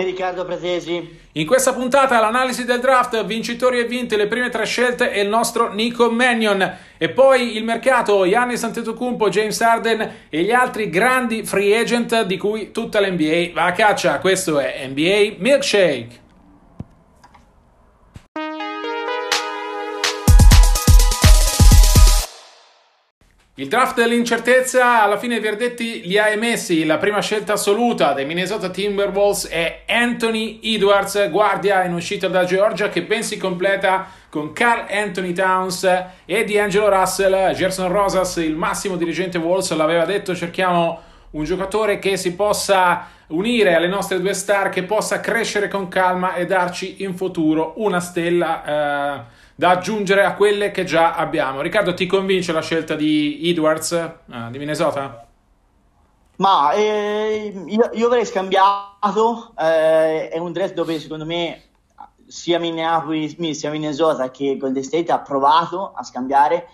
e Riccardo Pretesi. In questa puntata l'analisi del draft, vincitori e vinte, le prime tre scelte e il nostro Nico Mannion. E poi il mercato, Giannis Antetokounmpo, James Harden e gli altri grandi free agent di cui tutta l'NBA va a caccia. Questo è NBA Milkshake. Il draft dell'incertezza, alla fine Verdetti li ha emessi. La prima scelta assoluta dei Minnesota Timberwolves è Anthony Edwards, guardia in uscita da Georgia, che ben si completa con Carl Anthony Towns e D'Angelo Russell. Gerson Rosas, il massimo dirigente Wolves, l'aveva detto, cerchiamo un giocatore che si possa unire alle nostre due star, che possa crescere con calma e darci in futuro una stella. Eh, da aggiungere a quelle che già abbiamo. Riccardo, ti convince la scelta di Edwards uh, di Minnesota? Ma eh, io, io, avrei scambiato. Eh, è un draft dove secondo me sia Minneapolis, sia Minnesota che Golden State ha provato a scambiare.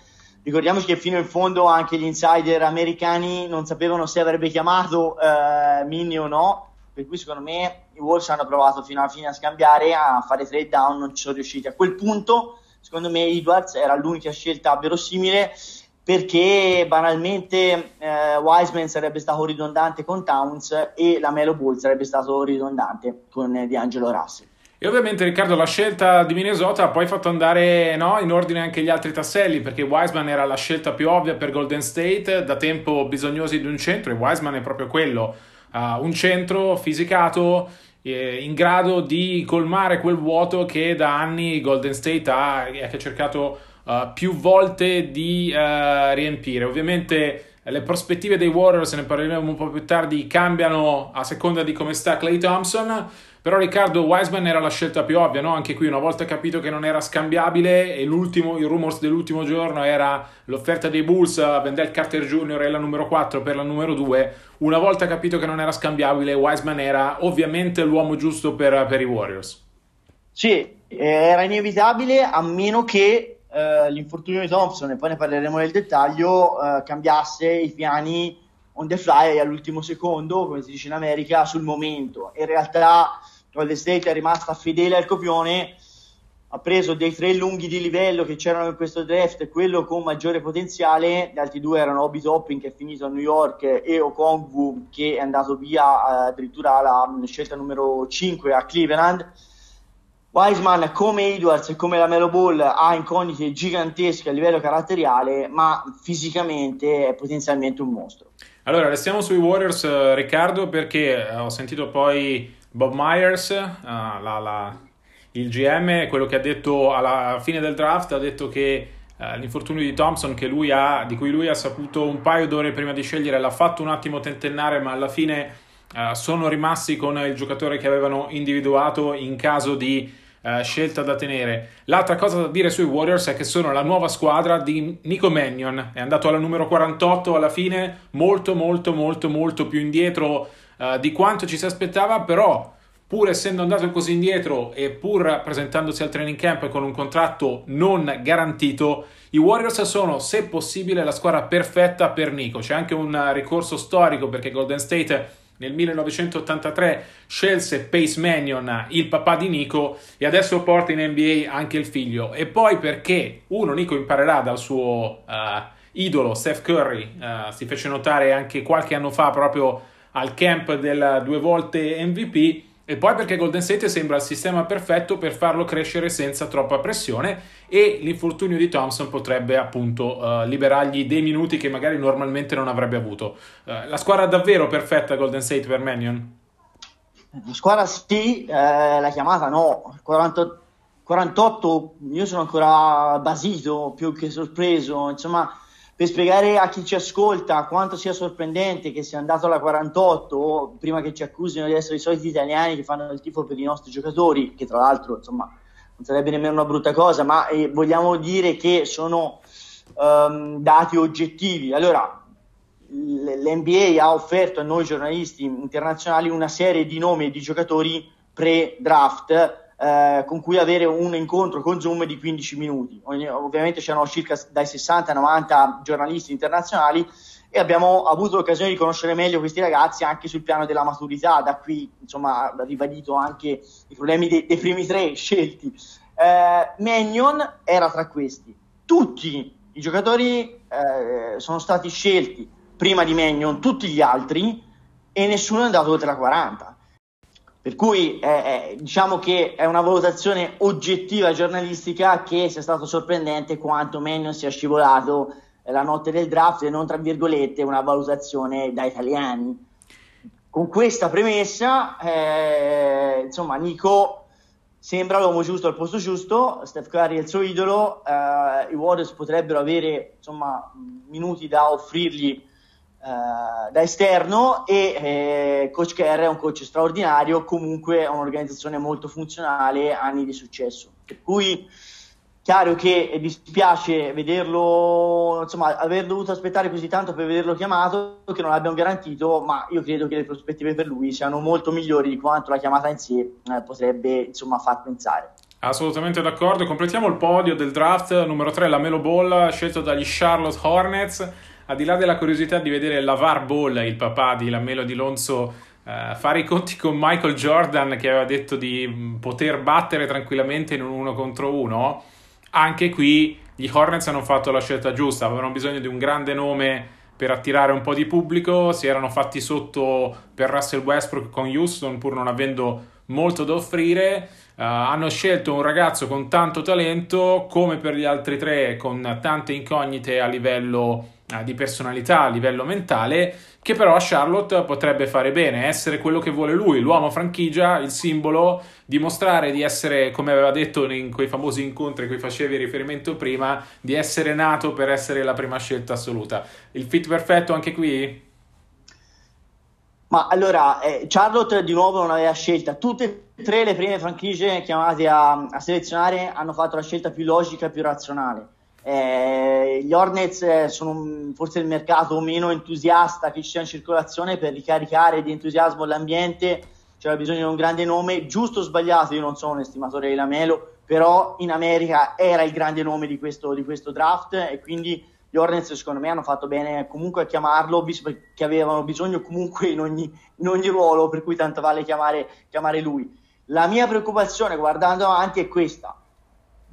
Ricordiamoci che fino in fondo anche gli insider americani non sapevano se avrebbe chiamato eh, Mini o no. Per cui secondo me i Wolves hanno provato fino alla fine a scambiare, a fare trade down, non ci sono riusciti. A quel punto secondo me Edwards era l'unica scelta verosimile perché banalmente eh, Wiseman sarebbe stato ridondante con Towns e la Melo Ball sarebbe stato ridondante con eh, D'Angelo Russell. E ovviamente Riccardo la scelta di Minnesota ha poi fatto andare no, in ordine anche gli altri tasselli perché Wiseman era la scelta più ovvia per Golden State, da tempo bisognosi di un centro e Wiseman è proprio quello, uh, un centro fisicato eh, in grado di colmare quel vuoto che da anni Golden State ha, ha cercato uh, più volte di uh, riempire. Ovviamente le prospettive dei Warriors, ne parleremo un po' più tardi, cambiano a seconda di come sta Clay Thompson. Però Riccardo Wiseman era la scelta più ovvia, no? Anche qui una volta capito che non era scambiabile e l'ultimo, il rumors dell'ultimo giorno era l'offerta dei Bulls a Wendell Carter Jr. e la numero 4 per la numero 2. Una volta capito che non era scambiabile, Wiseman era ovviamente l'uomo giusto per, per i Warriors. Sì, era inevitabile a meno che eh, l'infortunio di Thompson, e poi ne parleremo nel dettaglio, eh, cambiasse i piani on the fly all'ultimo secondo, come si dice in America, sul momento. In realtà Golden State è rimasta fedele al copione, ha preso dei tre lunghi di livello che c'erano in questo draft, quello con maggiore potenziale, gli altri due erano Obi Topping che è finito a New York e Okongwu che è andato via eh, addirittura alla scelta numero 5 a Cleveland. Wiseman come Edwards e come la Melo Ball ha incognite gigantesche a livello caratteriale, ma fisicamente è potenzialmente un mostro. Allora, restiamo sui Warriors, eh, Riccardo, perché ho sentito poi Bob Myers, uh, la, la, il GM, quello che ha detto alla fine del draft, ha detto che uh, l'infortunio di Thompson, ha, di cui lui ha saputo un paio d'ore prima di scegliere, l'ha fatto un attimo tentennare, ma alla fine uh, sono rimasti con il giocatore che avevano individuato in caso di scelta da tenere. L'altra cosa da dire sui Warriors è che sono la nuova squadra di Nico Mannion, è andato alla numero 48 alla fine, molto molto molto molto più indietro uh, di quanto ci si aspettava, però pur essendo andato così indietro e pur presentandosi al training camp con un contratto non garantito, i Warriors sono, se possibile, la squadra perfetta per Nico. C'è anche un ricorso storico perché Golden State nel 1983 scelse Pace Mannion, il papà di Nico, e adesso porta in NBA anche il figlio. E poi perché uno, Nico imparerà dal suo uh, idolo Steph Curry, uh, si fece notare anche qualche anno fa proprio al camp del due volte MVP e poi perché Golden State sembra il sistema perfetto per farlo crescere senza troppa pressione e l'infortunio di Thompson potrebbe appunto uh, liberargli dei minuti che magari normalmente non avrebbe avuto. Uh, la squadra davvero perfetta Golden State per Mannion? La squadra sì, eh, la chiamata no. 40, 48, io sono ancora basito più che sorpreso. Insomma, per spiegare a chi ci ascolta quanto sia sorprendente che sia andato alla 48, prima che ci accusino di essere i soliti italiani che fanno il tifo per i nostri giocatori, che tra l'altro insomma non sarebbe nemmeno una brutta cosa, ma eh, vogliamo dire che sono um, dati oggettivi. Allora, l'NBA ha offerto a noi giornalisti internazionali una serie di nomi e di giocatori pre-draft eh, con cui avere un incontro con Zoom di 15 minuti. Ovviamente c'erano circa dai 60 ai 90 giornalisti internazionali e abbiamo avuto l'occasione di conoscere meglio questi ragazzi anche sul piano della maturità, da qui insomma ribadito anche i problemi dei, dei primi tre scelti. Eh, Magnon era tra questi. Tutti i giocatori eh, sono stati scelti prima di Magnon, tutti gli altri, e nessuno è andato oltre la 40 per cui eh, eh, diciamo che è una valutazione oggettiva giornalistica che sia stato sorprendente quanto meno sia scivolato eh, la notte del draft e non tra virgolette una valutazione da italiani. Con questa premessa, eh, insomma, Nico sembra l'uomo giusto al posto giusto, Steph Curry è il suo idolo, eh, i Warriors potrebbero avere insomma, minuti da offrirgli eh, da esterno e eh, Coach Kerr è un coach straordinario, comunque è un'organizzazione molto funzionale, anni di successo. Per cui chiaro che dispiace vederlo, insomma, aver dovuto aspettare così tanto per vederlo chiamato, che non l'abbiamo garantito, ma io credo che le prospettive per lui siano molto migliori di quanto la chiamata in sé eh, potrebbe, insomma, far pensare. Assolutamente d'accordo. Completiamo il podio del draft numero 3, la Melo Ball, scelto dagli Charlotte Hornets al di là della curiosità di vedere Lavar Ball, il papà di Lamelo di Lonzo, uh, fare i conti con Michael Jordan che aveva detto di mm, poter battere tranquillamente in un uno contro uno, anche qui gli Hornets hanno fatto la scelta giusta, avevano bisogno di un grande nome per attirare un po' di pubblico, si erano fatti sotto per Russell Westbrook con Houston pur non avendo molto da offrire. Uh, hanno scelto un ragazzo con tanto talento, come per gli altri tre, con tante incognite a livello di personalità, a livello mentale, che però a Charlotte potrebbe fare bene, essere quello che vuole lui, l'uomo franchigia, il simbolo, dimostrare di essere, come aveva detto in quei famosi incontri a cui facevi riferimento prima, di essere nato per essere la prima scelta assoluta. Il fit perfetto anche qui? Ma allora, eh, Charlotte di nuovo non aveva scelta. Tutte e tre le prime franchigie chiamate a, a selezionare hanno fatto la scelta più logica e più razionale. Eh, gli Hornets eh, sono forse il mercato meno entusiasta che ci sia in circolazione per ricaricare di entusiasmo l'ambiente. C'era bisogno di un grande nome, giusto o sbagliato. Io non sono un estimatore di Lamelo, però in America era il grande nome di questo, di questo draft e quindi gli Hornets secondo me hanno fatto bene comunque a chiamarlo che avevano bisogno comunque in ogni, in ogni ruolo per cui tanto vale chiamare, chiamare lui la mia preoccupazione guardando avanti è questa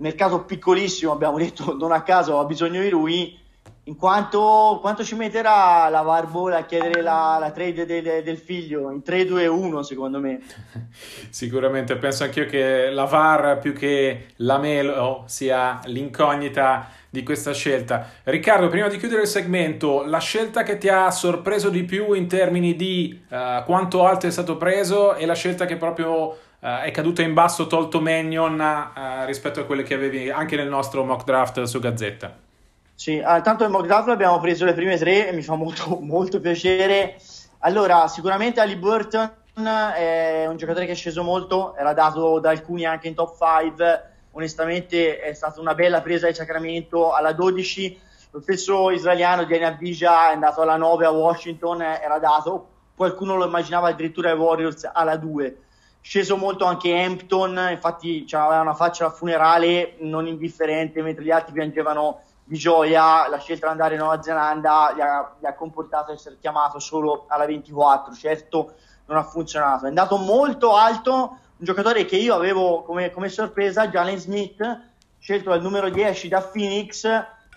mercato piccolissimo abbiamo detto non a caso ha bisogno di lui in quanto quanto ci metterà la Varbola a chiedere la, la trade del, del, figlio in 3-2-1 secondo me sicuramente penso anch'io che la VAR più che la Melo sia l'incognita di questa scelta. Riccardo, prima di chiudere il segmento, la scelta che ti ha sorpreso di più in termini di uh, quanto alto è stato preso e la scelta che proprio uh, è caduta in basso, tolto Mannion uh, rispetto a quelle che avevi anche nel nostro mock draft su Gazzetta? Sì, ah, tanto nel mock draft abbiamo preso le prime tre e mi fa molto, molto piacere. Allora, sicuramente Ali Burton è un giocatore che è sceso molto, era dato da alcuni anche in top 5 onestamente è stata una bella presa di Sacramento alla 12 lo stesso israeliano Diana Avija è andato alla 9 a Washington era dato qualcuno lo immaginava addirittura ai Warriors alla 2 sceso molto anche Hampton infatti aveva una faccia funerale non indifferente mentre gli altri piangevano di gioia la scelta di andare in Nuova Zelanda gli ha, gli ha comportato essere chiamato solo alla 24 certo non ha funzionato è andato molto alto un giocatore che io avevo come, come sorpresa, Jalen Smith, scelto al numero 10 da Phoenix,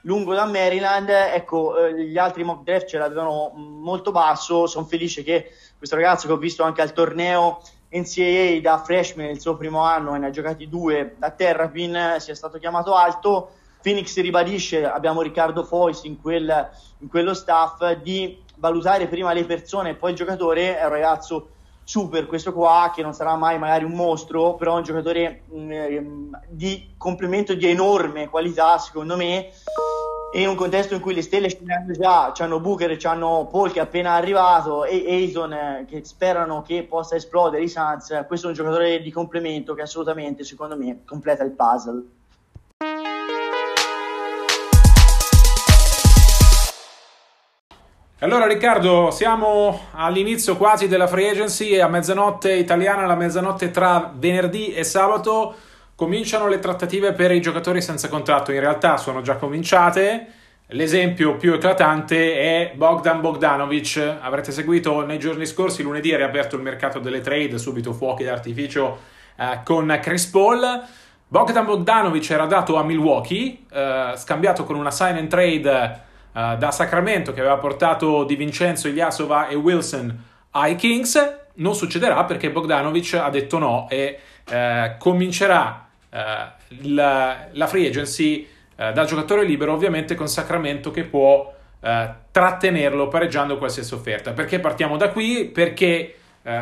lungo da Maryland. Ecco, eh, gli altri mock draft ce l'avevano molto basso. Sono felice che questo ragazzo che ho visto anche al torneo NCAA da freshman il suo primo anno e ne ha giocati due da Terrapin sia stato chiamato alto. Phoenix ribadisce, abbiamo Riccardo Fois in, quel, in quello staff, di valutare prima le persone e poi il giocatore. È un ragazzo super questo qua, che non sarà mai magari un mostro, però è un giocatore mh, mm, di complemento di enorme qualità, secondo me, in un contesto in cui le stelle scendono già, c'hanno Booker, c'hanno Paul che è appena arrivato e Ayton eh, che sperano che possa esplodere i Suns, questo è un giocatore di complemento che assolutamente, secondo me, completa il puzzle. Allora Riccardo, siamo all'inizio quasi della free agency, a mezzanotte italiana, la mezzanotte tra venerdì e sabato cominciano le trattative per i giocatori senza contratto, in realtà sono già cominciate, l'esempio più eclatante è Bogdan Bogdanovic, avrete seguito nei giorni scorsi, lunedì è riaperto il mercato delle trade, subito fuochi d'artificio eh, con Chris Paul, Bogdan Bogdanovic era dato a Milwaukee, eh, scambiato con una sign and trade uh, da Sacramento che aveva portato Di Vincenzo, Ilyasova e Wilson ai Kings, non succederà perché Bogdanovic ha detto no e uh, comincerà uh, la, la, free agency da giocatore libero, ovviamente con Sacramento che può trattenerlo pareggiando qualsiasi offerta. Perché partiamo da qui? Perché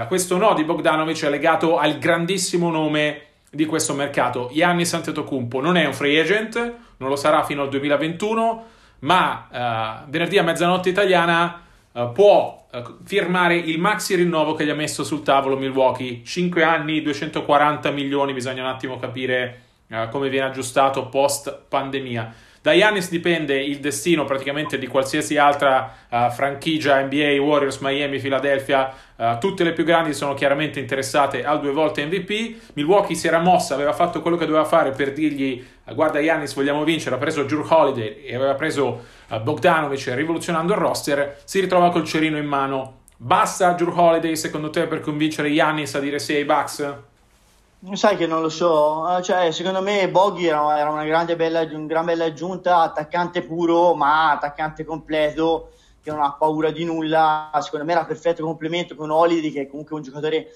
questo no di Bogdanovic è legato al grandissimo nome di questo mercato. Giannis Antetokounmpo non è un free agent, non lo sarà fino al 2021 ma uh, venerdì a mezzanotte italiana uh, può uh, firmare il maxi rinnovo che gli ha messo sul tavolo Milwaukee. 5 anni, 240 milioni, bisogna un attimo capire come viene aggiustato post pandemia. Da Giannis dipende il destino praticamente di qualsiasi altra uh, franchigia NBA, Warriors, Miami, Philadelphia. Uh, tutte le più grandi sono chiaramente interessate al due volte MVP. Milwaukee si era mossa, aveva fatto quello che doveva fare per dirgli uh, guarda Giannis vogliamo vincere, ha preso Drew Holiday e aveva preso Bogdanovic rivoluzionando il roster, si ritrova col cerino in mano. Basta Drew Holiday secondo te per convincere Giannis a dire sì ai Bucks? Sai che non lo so, ah, cioè, secondo me Boggy era, era una grande bella, una gran bella aggiunta, attaccante puro ma attaccante completo che non ha paura di nulla, secondo me era perfetto complemento con Holiday che è comunque un giocatore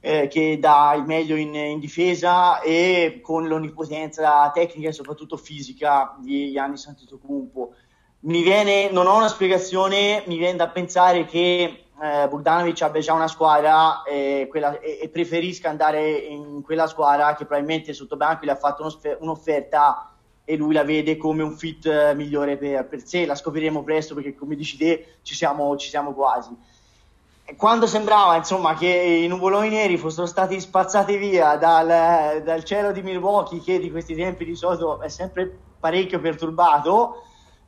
eh, che dà il meglio in, in, difesa e con l'onnipotenza tecnica e soprattutto fisica di Giannis Antetokounmpo. Mi viene, non ho una spiegazione, mi viene da pensare che eh, Bogdanovic abbia già una squadra eh, quella, e, e, preferisca andare in quella squadra che probabilmente sotto banco gli ha fatto un'offerta e lui la vede come un fit eh, migliore per, per, sé. La scopriremo presto perché, come dici te, ci siamo, ci siamo quasi. quando sembrava insomma, che i nuvoloni neri fossero stati spazzati via dal, dal cielo di Milwaukee, che di questi tempi di solito è sempre parecchio perturbato,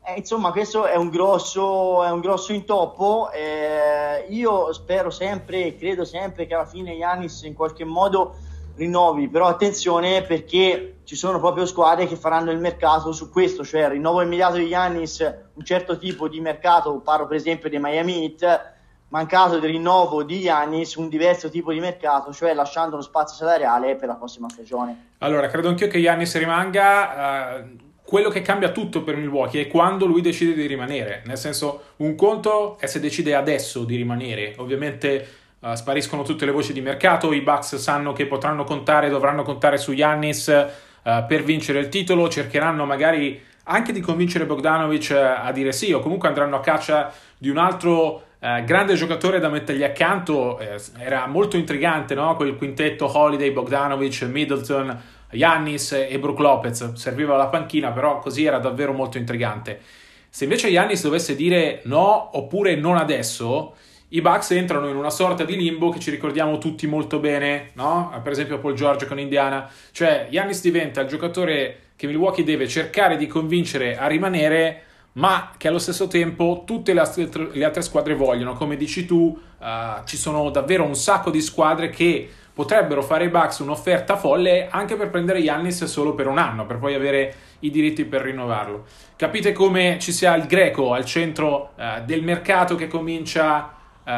eh, insomma, questo è un grosso, è un grosso intoppo. Eh, io spero sempre e credo sempre che alla fine Yanis in qualche modo rinnovi, però attenzione perché ci sono proprio squadre che faranno il mercato su questo, cioè il rinnovo immediato di Yanis, un certo tipo di mercato, parlo per esempio dei Miami Heat, mancato del rinnovo di Yanis, un diverso tipo di mercato, cioè lasciando lo spazio salariale per la prossima stagione. Allora, credo anch'io che Yanis rimanga. Uh quello che cambia tutto per Milwaukee è quando lui decide di rimanere. Nel senso, un conto è se decide adesso di rimanere. Ovviamente uh, spariscono tutte le voci di mercato, i Bucks sanno che potranno contare, dovranno contare su Giannis uh, per vincere il titolo, cercheranno magari anche di convincere Bogdanovic uh, a dire sì, o comunque andranno a caccia di un altro grande giocatore da mettergli accanto. Eh, era molto intrigante, no? Quel quintetto Holiday, Bogdanovic, Middleton Yannis e Brook Lopez, serviva la panchina, però così era davvero molto intrigante. Se invece Yannis dovesse dire no oppure non adesso, i Bucks entrano in una sorta di limbo che ci ricordiamo tutti molto bene, no? Per esempio Paul George con Indiana, cioè Yannis diventa il giocatore che Milwaukee deve cercare di convincere a rimanere, ma che allo stesso tempo tutte le altre, le altre squadre vogliono. Come dici tu, uh, ci sono davvero un sacco di squadre che potrebbero fare i Bucks un'offerta folle anche per prendere Yannis solo per un anno, per poi avere i diritti per rinnovarlo. Capite come ci sia il greco al centro uh, del mercato che comincia uh,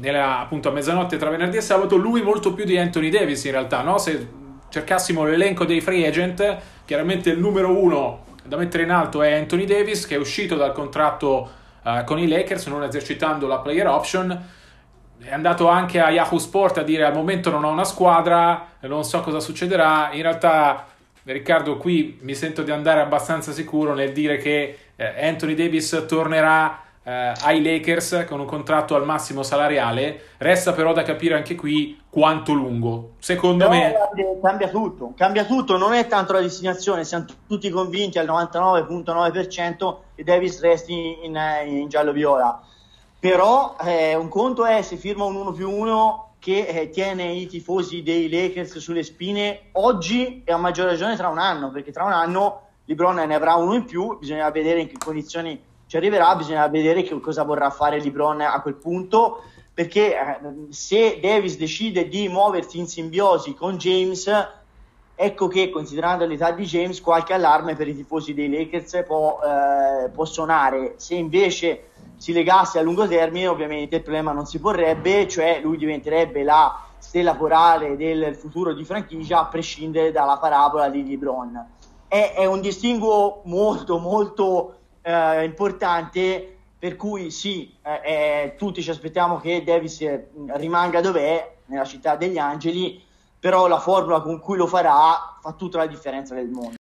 nella, appunto a mezzanotte tra venerdì e sabato, lui molto più di Anthony Davis in realtà, no? Se cercassimo l'elenco dei free agent, chiaramente il numero uno da mettere in alto è Anthony Davis che è uscito dal contratto uh, con i Lakers non esercitando la player option è andato anche a Yahoo Sport a dire al momento non ho una squadra, non so cosa succederà. In realtà, Riccardo, qui mi sento di andare abbastanza sicuro nel dire che eh, Anthony Davis tornerà eh, ai Lakers con un contratto al massimo salariale. Resta però da capire anche qui quanto lungo. Secondo però, me cambia tutto, cambia tutto, non è tanto la destinazione, siamo tutti convinti al 99.9% che Davis resti in, in giallo-viola. Però eh, un conto è se firma un 1 più 1 che eh, tiene i tifosi dei Lakers sulle spine oggi e a maggior ragione tra un anno, perché tra un anno LeBron ne avrà uno in più, bisogna vedere in che condizioni ci arriverà, bisogna vedere che cosa vorrà fare LeBron a quel punto, perché eh, se Davis decide di muoversi in simbiosi con James, ecco che considerando l'età di James qualche allarme per i tifosi dei Lakers può, eh, può suonare. Se invece si legasse a lungo termine, ovviamente il problema non si porrebbe, cioè lui diventerebbe la stella polare del futuro di franchigia a prescindere dalla parabola di LeBron. È, è un distinguo molto, molto eh, importante, per cui sì, eh, eh, tutti ci aspettiamo che Davis eh, rimanga dov'è, nella città degli angeli, però la formula con cui lo farà fa tutta la differenza del mondo.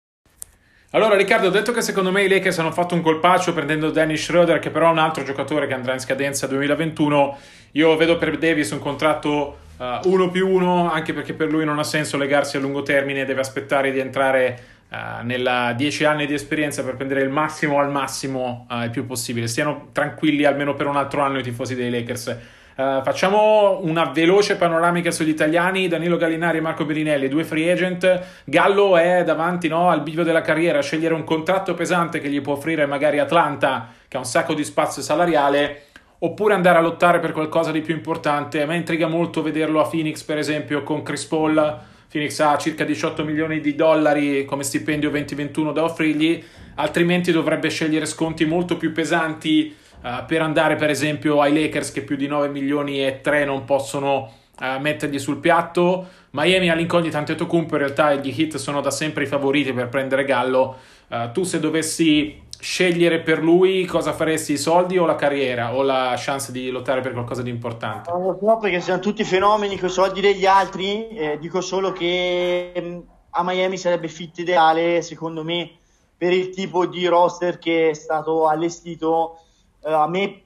Allora Riccardo, ho detto che secondo me i Lakers hanno fatto un colpaccio prendendo Dennis Schroeder, che però è un altro giocatore che andrà in scadenza 2021. Io vedo per Davis un contratto uh, uno più uno, anche perché per lui non ha senso legarsi a lungo termine, deve aspettare di entrare uh, nella 10 anni di esperienza per prendere il massimo al massimo uh, il più possibile. Stiano tranquilli almeno per un altro anno i tifosi dei Lakers. Uh, facciamo una veloce panoramica sugli italiani. Danilo Gallinari e Marco Bellinelli, due free agent. Gallo è davanti no, al bivio della carriera, scegliere un contratto pesante che gli può offrire magari Atlanta, che ha un sacco di spazio salariale, oppure andare a lottare per qualcosa di più importante. A me intriga molto vederlo a Phoenix, per esempio, con Chris Paul. Phoenix ha circa 18 milioni di dollari come stipendio 2021 da offrirgli, altrimenti dovrebbe scegliere sconti molto più pesanti uh, per andare per esempio ai Lakers che più di 9 milioni e 3 non possono uh, mettergli sul piatto. Miami all'incognita Antetokounmpo in realtà gli Heat sono da sempre i favoriti per prendere Gallo. Uh, tu se dovessi scegliere per lui cosa faresti, i soldi o la carriera o la chance di lottare per qualcosa di importante? Non lo so perché siamo tutti fenomeni con i soldi degli altri, eh, dico solo che mm, a Miami sarebbe fit ideale secondo me per il tipo di roster che è stato allestito a me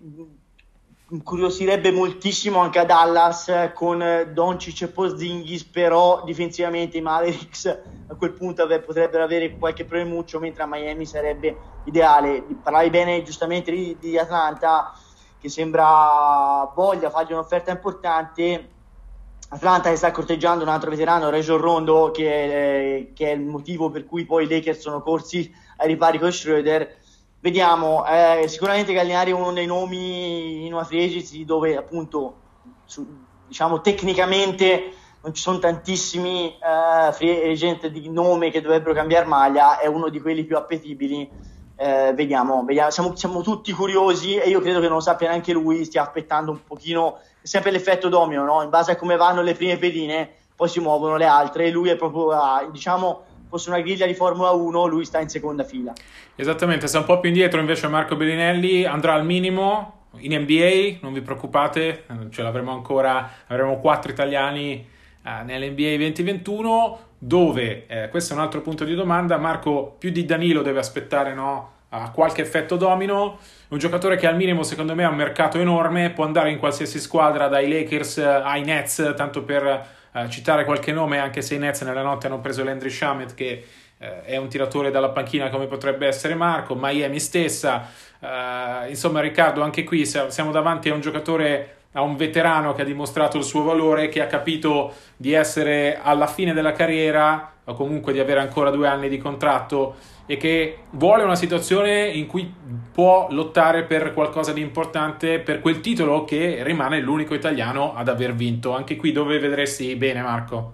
incuriosirebbe moltissimo anche a Dallas con Doncic e Porzingis però difensivamente i Mavericks a quel punto potrebbero avere qualche problemuccio mentre a Miami sarebbe ideale. Parlavi bene giustamente di, di Atlanta che sembra voglia fargli un'offerta importante. Atlanta che sta corteggiando un altro veterano Region Rondo che che è il motivo per cui poi i Lakers sono corsi ai ripari con Schroeder vediamo, eh, sicuramente Gallinari è uno dei nomi in una free dove appunto su, diciamo tecnicamente non ci sono tantissimi eh, free di nome che dovrebbero cambiare maglia, è uno di quelli più appetibili. Eh, vediamo, vediamo. Siamo, siamo, tutti curiosi e io credo che non lo sappia neanche lui, stia aspettando un pochino, sempre l'effetto domino, no? in base a come vanno le prime pedine, poi si muovono le altre e lui è proprio, diciamo, fosse una griglia di Formula 1, lui sta in seconda fila. Esattamente, sta un po' più indietro invece Marco Bellinelli, andrà al minimo in NBA, non vi preoccupate, ce l'avremo ancora, avremo quattro italiani eh, nell'NBA 2021, dove, eh, questo è un altro punto di domanda, Marco più di Danilo deve aspettare no, a qualche effetto domino, un giocatore che al minimo secondo me ha un mercato enorme, può andare in qualsiasi squadra, dai Lakers ai Nets, tanto per uh, citare qualche nome, anche se i Nets nella notte hanno preso Landry Shamet che uh, è un tiratore dalla panchina come potrebbe essere Marco, Miami stessa, uh, insomma Riccardo anche qui siamo davanti a un giocatore a un veterano che ha dimostrato il suo valore, che ha capito di essere alla fine della carriera o comunque di avere ancora due anni di contratto e che vuole una situazione in cui può lottare per qualcosa di importante, per quel titolo che rimane l'unico italiano ad aver vinto. Anche qui dove vedresti bene Marco?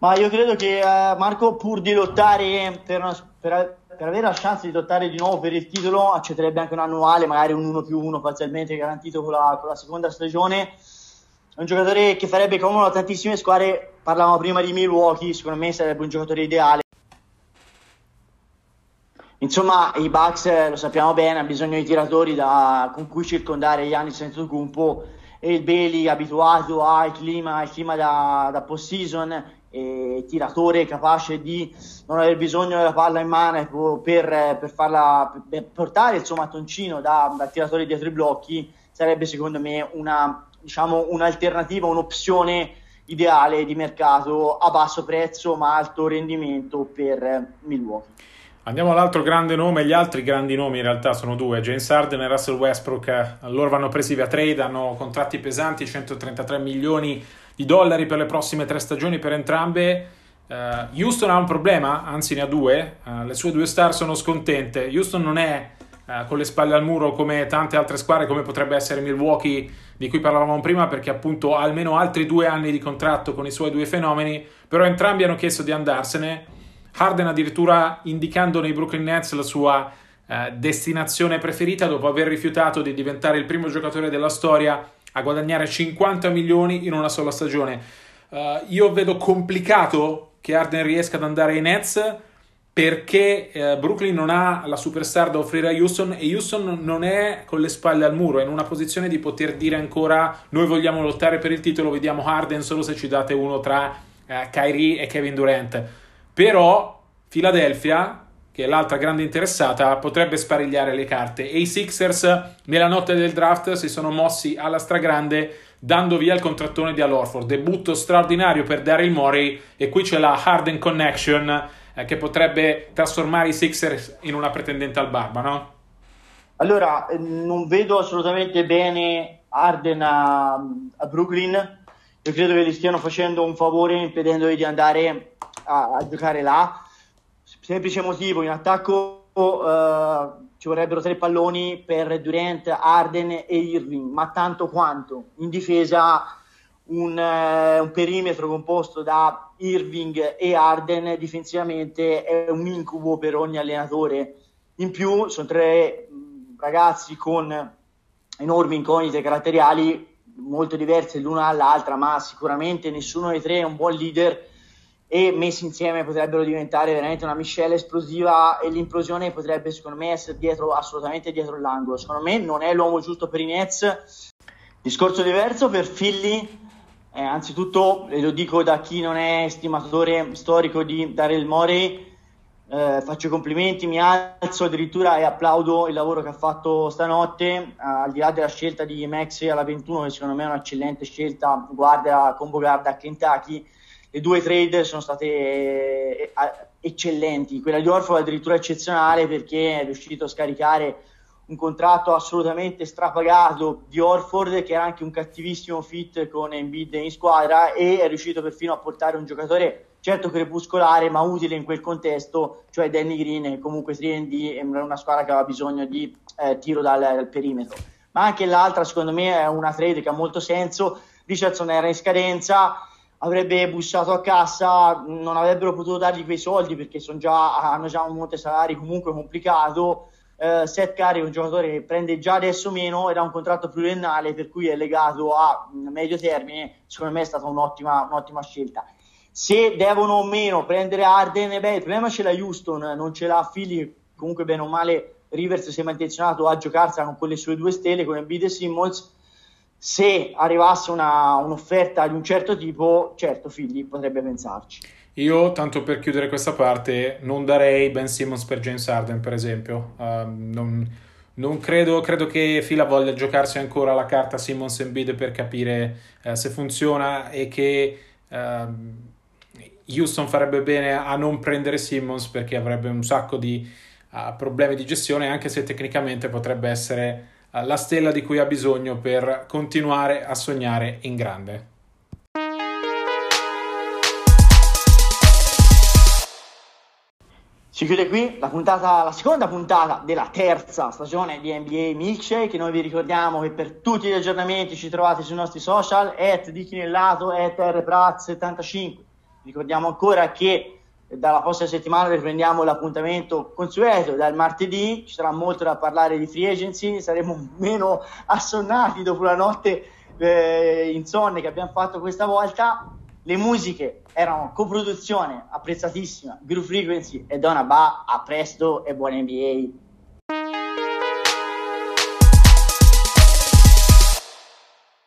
Ma io credo che uh, Marco pur di lottare per, una, per, per, avere la chance di lottare di nuovo per il titolo accetterebbe anche un annuale, magari un 1 più 1 parzialmente garantito con la, con la seconda stagione. È un giocatore che farebbe comodo a tantissime squadre, parlavamo prima di Milwaukee, secondo me sarebbe un giocatore ideale. Insomma, i Bucks, eh, lo sappiamo bene, hanno bisogno di tiratori da, con cui circondare gli anni senza Antetokounmpo e il Bailey abituato al clima, al clima da, da post-season e tiratore capace di non aver bisogno della palla in mano per, per, farla, per portare il suo mattoncino da, da tiratore dietro i blocchi sarebbe secondo me una, diciamo, un'alternativa, un'opzione ideale di mercato a basso prezzo ma alto rendimento per Milwaukee. Andiamo all'altro grande nome, gli altri grandi nomi in realtà sono due, James Harden e Russell Westbrook, loro vanno presi via trade, hanno contratti pesanti, 133 milioni di dollari per le prossime tre stagioni per entrambe. Uh, Houston ha un problema, anzi ne ha due, uh, le sue due star sono scontente, Houston non è uh, con le spalle al muro come tante altre squadre come potrebbe essere Milwaukee di cui parlavamo prima perché appunto ha almeno altri due anni di contratto con i suoi due fenomeni, però entrambi hanno chiesto di andarsene Harden addirittura indicando nei Brooklyn Nets la sua eh, destinazione preferita dopo aver rifiutato di diventare il primo giocatore della storia a guadagnare 50 milioni in una sola stagione. Uh, io vedo complicato che Harden riesca ad andare ai Nets perché eh, Brooklyn non ha la superstar da offrire a Houston e Houston non è con le spalle al muro, è in una posizione di poter dire ancora noi vogliamo lottare per il titolo, vediamo Harden solo se ci date uno tra eh, Kyrie e Kevin Durant. Però Philadelphia, che è l'altra grande interessata, potrebbe sparigliare le carte e i Sixers nella notte del draft si sono mossi alla stragrande dando via il contrattone di Al Orford. Debutto straordinario per Daryl Morey e qui c'è la Harden Connection eh, che potrebbe trasformare i Sixers in una pretendente al barba, no? Allora, eh, non vedo assolutamente bene Harden a, a Brooklyn. Io credo che gli stiano facendo un favore impedendogli di andare a, a giocare là. Semplice motivo, in attacco uh, ci vorrebbero tre palloni per Durant, Arden e Irving, ma tanto quanto. In difesa un, uh, un perimetro composto da Irving e Arden difensivamente è un incubo per ogni allenatore. In più sono tre ragazzi con enormi incognite caratteriali molto diverse l'una dall'altra, ma sicuramente nessuno dei tre è un buon leader e messi insieme potrebbero diventare veramente una miscela esplosiva e l'implosione potrebbe secondo me essere dietro, assolutamente dietro l'angolo. Secondo me non è l'uomo giusto per i Nets. Discorso diverso per Philly, eh, anzitutto lo dico da chi non è stimatore storico di Daryl Morey, eh, faccio complimenti, mi alzo addirittura e applaudo il lavoro che ha fatto stanotte, eh, al di là della scelta di Maxi alla 21 che secondo me è un'eccellente scelta, guarda combo guard a Kentucky. Le due trade sono state eh, eccellenti, quella di Orford addirittura eccezionale perché è riuscito a scaricare un contratto assolutamente strapagato di Orford che era anche un cattivissimo fit con Embiid in squadra e è riuscito perfino a portare un giocatore certo crepuscolare ma utile in quel contesto, cioè Danny Green comunque 3D è una squadra che aveva bisogno di eh, tiro dal, dal perimetro. Ma anche l'altra secondo me è una trade che ha molto senso, Richardson era in scadenza, avrebbe bussato a cassa, non avrebbero potuto dargli quei soldi perché già, hanno già un monte salari comunque complicato. Uh, Seth Curry è un giocatore che prende già adesso meno ed ha un contratto pluriennale per cui è legato a medio termine, secondo me è stata un'ottima, un'ottima scelta. Se devono o meno prendere Arden, beh, il problema ce l'ha Houston, non ce l'ha Philly, comunque bene o male Rivers sembra intenzionato a giocarsela con quelle sue due stelle, con Embiid e Simmons, se arrivasse una, un'offerta di un certo tipo, certo Figli potrebbe pensarci. Io, tanto per chiudere questa parte, non darei Ben Simmons per James Harden, per esempio. Uh, non, non, credo, credo che Fila voglia giocarsi ancora la carta Simmons Bid per capire uh, se funziona e che uh, Houston farebbe bene a non prendere Simmons perché avrebbe un sacco di uh, problemi di gestione, anche se tecnicamente potrebbe essere la stella di cui ha bisogno per continuare a sognare in grande. Si chiude qui la, puntata, la seconda puntata della terza stagione di NBA Milkshake. Noi vi ricordiamo che per tutti gli aggiornamenti ci trovate sui nostri social, at di Chinellato, at rpraz75. Ricordiamo ancora che dalla prossima settimana riprendiamo l'appuntamento consueto dal martedì ci sarà molto da parlare di free agency saremo meno assonnati dopo la notte eh, insonne che abbiamo fatto questa volta. Le musiche erano coproduzione apprezzatissima Group Frequency e Donna Ba a presto e buona NBA